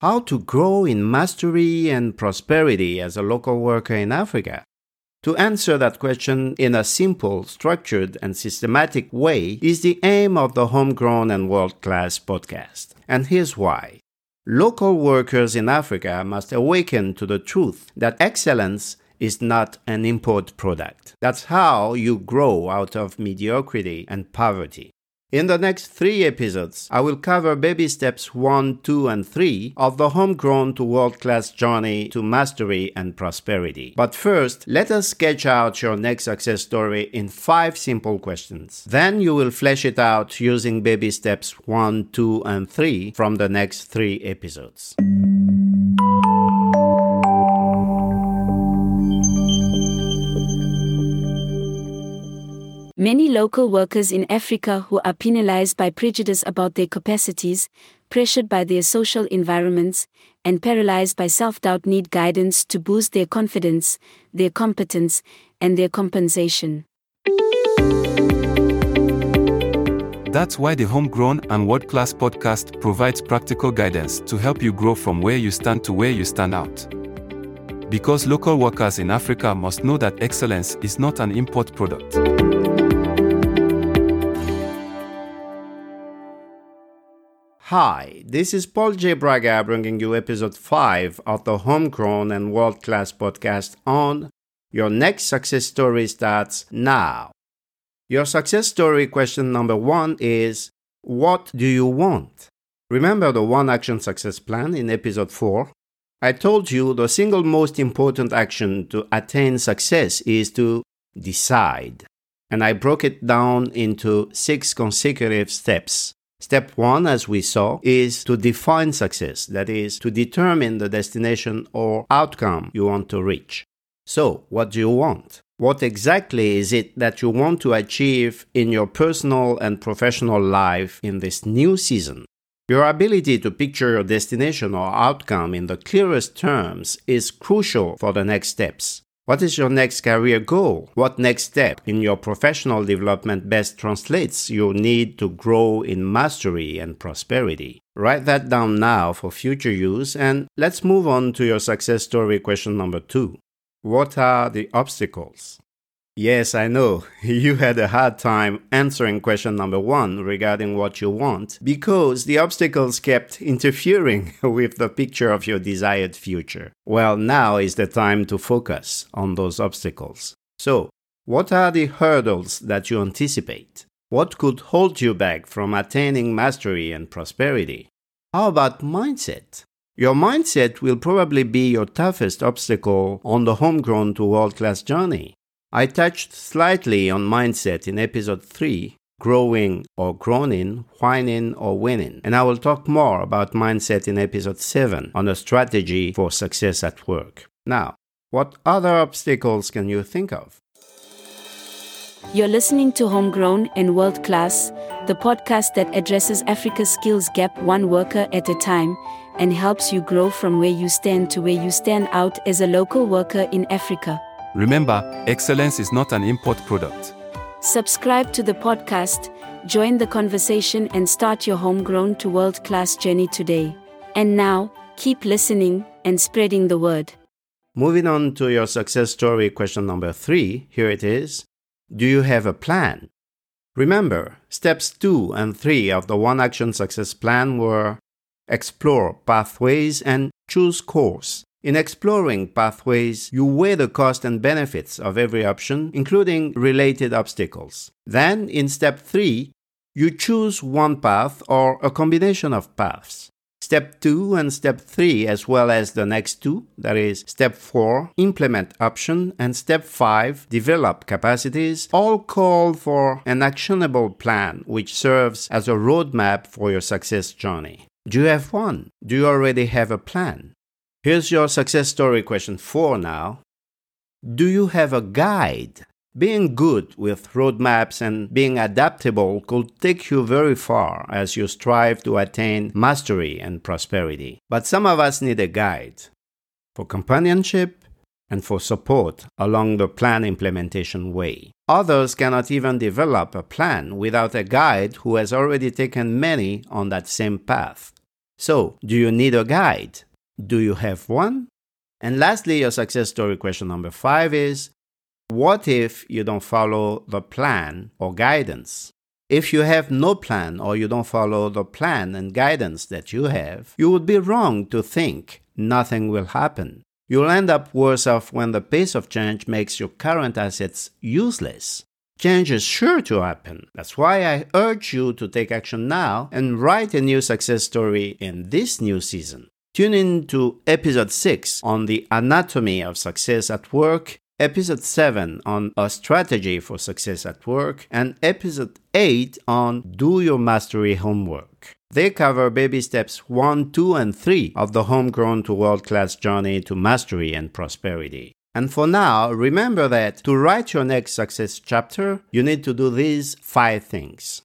How to grow in mastery and prosperity as a local worker in Africa? To answer that question in a simple, structured, and systematic way is the aim of the Homegrown and World Class podcast. And here's why. Local workers in Africa must awaken to the truth that excellence is not an import product. That's how you grow out of mediocrity and poverty. In the next three episodes, I will cover baby steps 1, 2, and 3 of the homegrown to world class journey to mastery and prosperity. But first, let us sketch out your next success story in five simple questions. Then you will flesh it out using baby steps 1, 2, and 3 from the next three episodes. Many local workers in Africa who are penalized by prejudice about their capacities, pressured by their social environments, and paralyzed by self doubt need guidance to boost their confidence, their competence, and their compensation. That's why the Homegrown and World Class podcast provides practical guidance to help you grow from where you stand to where you stand out. Because local workers in Africa must know that excellence is not an import product. Hi, this is Paul J. Braga bringing you episode 5 of the Homegrown and World Class podcast on Your Next Success Story Starts Now. Your success story question number one is What do you want? Remember the one action success plan in episode 4? I told you the single most important action to attain success is to decide. And I broke it down into six consecutive steps. Step one, as we saw, is to define success, that is, to determine the destination or outcome you want to reach. So, what do you want? What exactly is it that you want to achieve in your personal and professional life in this new season? Your ability to picture your destination or outcome in the clearest terms is crucial for the next steps. What is your next career goal? What next step in your professional development best translates your need to grow in mastery and prosperity? Write that down now for future use and let's move on to your success story question number two. What are the obstacles? Yes, I know. You had a hard time answering question number one regarding what you want because the obstacles kept interfering with the picture of your desired future. Well, now is the time to focus on those obstacles. So, what are the hurdles that you anticipate? What could hold you back from attaining mastery and prosperity? How about mindset? Your mindset will probably be your toughest obstacle on the homegrown to world class journey. I touched slightly on mindset in episode 3 growing or groaning, whining or winning. And I will talk more about mindset in episode 7 on a strategy for success at work. Now, what other obstacles can you think of? You're listening to Homegrown and World Class, the podcast that addresses Africa's skills gap one worker at a time and helps you grow from where you stand to where you stand out as a local worker in Africa. Remember, excellence is not an import product. Subscribe to the podcast, join the conversation, and start your homegrown to world class journey today. And now, keep listening and spreading the word. Moving on to your success story question number three, here it is Do you have a plan? Remember, steps two and three of the One Action Success Plan were explore pathways and choose course. In exploring pathways, you weigh the cost and benefits of every option, including related obstacles. Then, in step 3, you choose one path or a combination of paths. Step 2 and step 3, as well as the next two, that is, step 4, implement option, and step 5, develop capacities, all call for an actionable plan which serves as a roadmap for your success journey. Do you have one? Do you already have a plan? Here's your success story question four now. Do you have a guide? Being good with roadmaps and being adaptable could take you very far as you strive to attain mastery and prosperity. But some of us need a guide for companionship and for support along the plan implementation way. Others cannot even develop a plan without a guide who has already taken many on that same path. So, do you need a guide? Do you have one? And lastly, your success story question number five is What if you don't follow the plan or guidance? If you have no plan or you don't follow the plan and guidance that you have, you would be wrong to think nothing will happen. You'll end up worse off when the pace of change makes your current assets useless. Change is sure to happen. That's why I urge you to take action now and write a new success story in this new season. Tune in to episode 6 on the anatomy of success at work, episode 7 on a strategy for success at work, and episode 8 on do your mastery homework. They cover baby steps 1, 2, and 3 of the homegrown to world class journey to mastery and prosperity. And for now, remember that to write your next success chapter, you need to do these five things.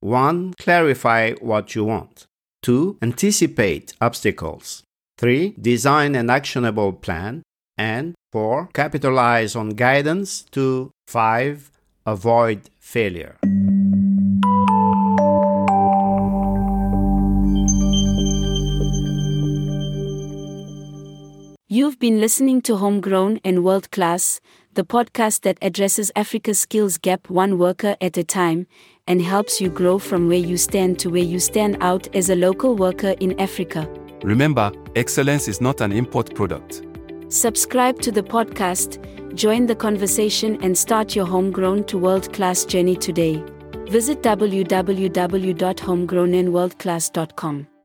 1. Clarify what you want. 2. Anticipate obstacles. 3. Design an actionable plan. And 4. Capitalize on guidance. To 5. Avoid failure. You've been listening to Homegrown and World Class, the podcast that addresses Africa's skills gap one worker at a time and helps you grow from where you stand to where you stand out as a local worker in Africa. Remember, excellence is not an import product. Subscribe to the podcast, join the conversation, and start your homegrown to world class journey today. Visit www.homegrownandworldclass.com.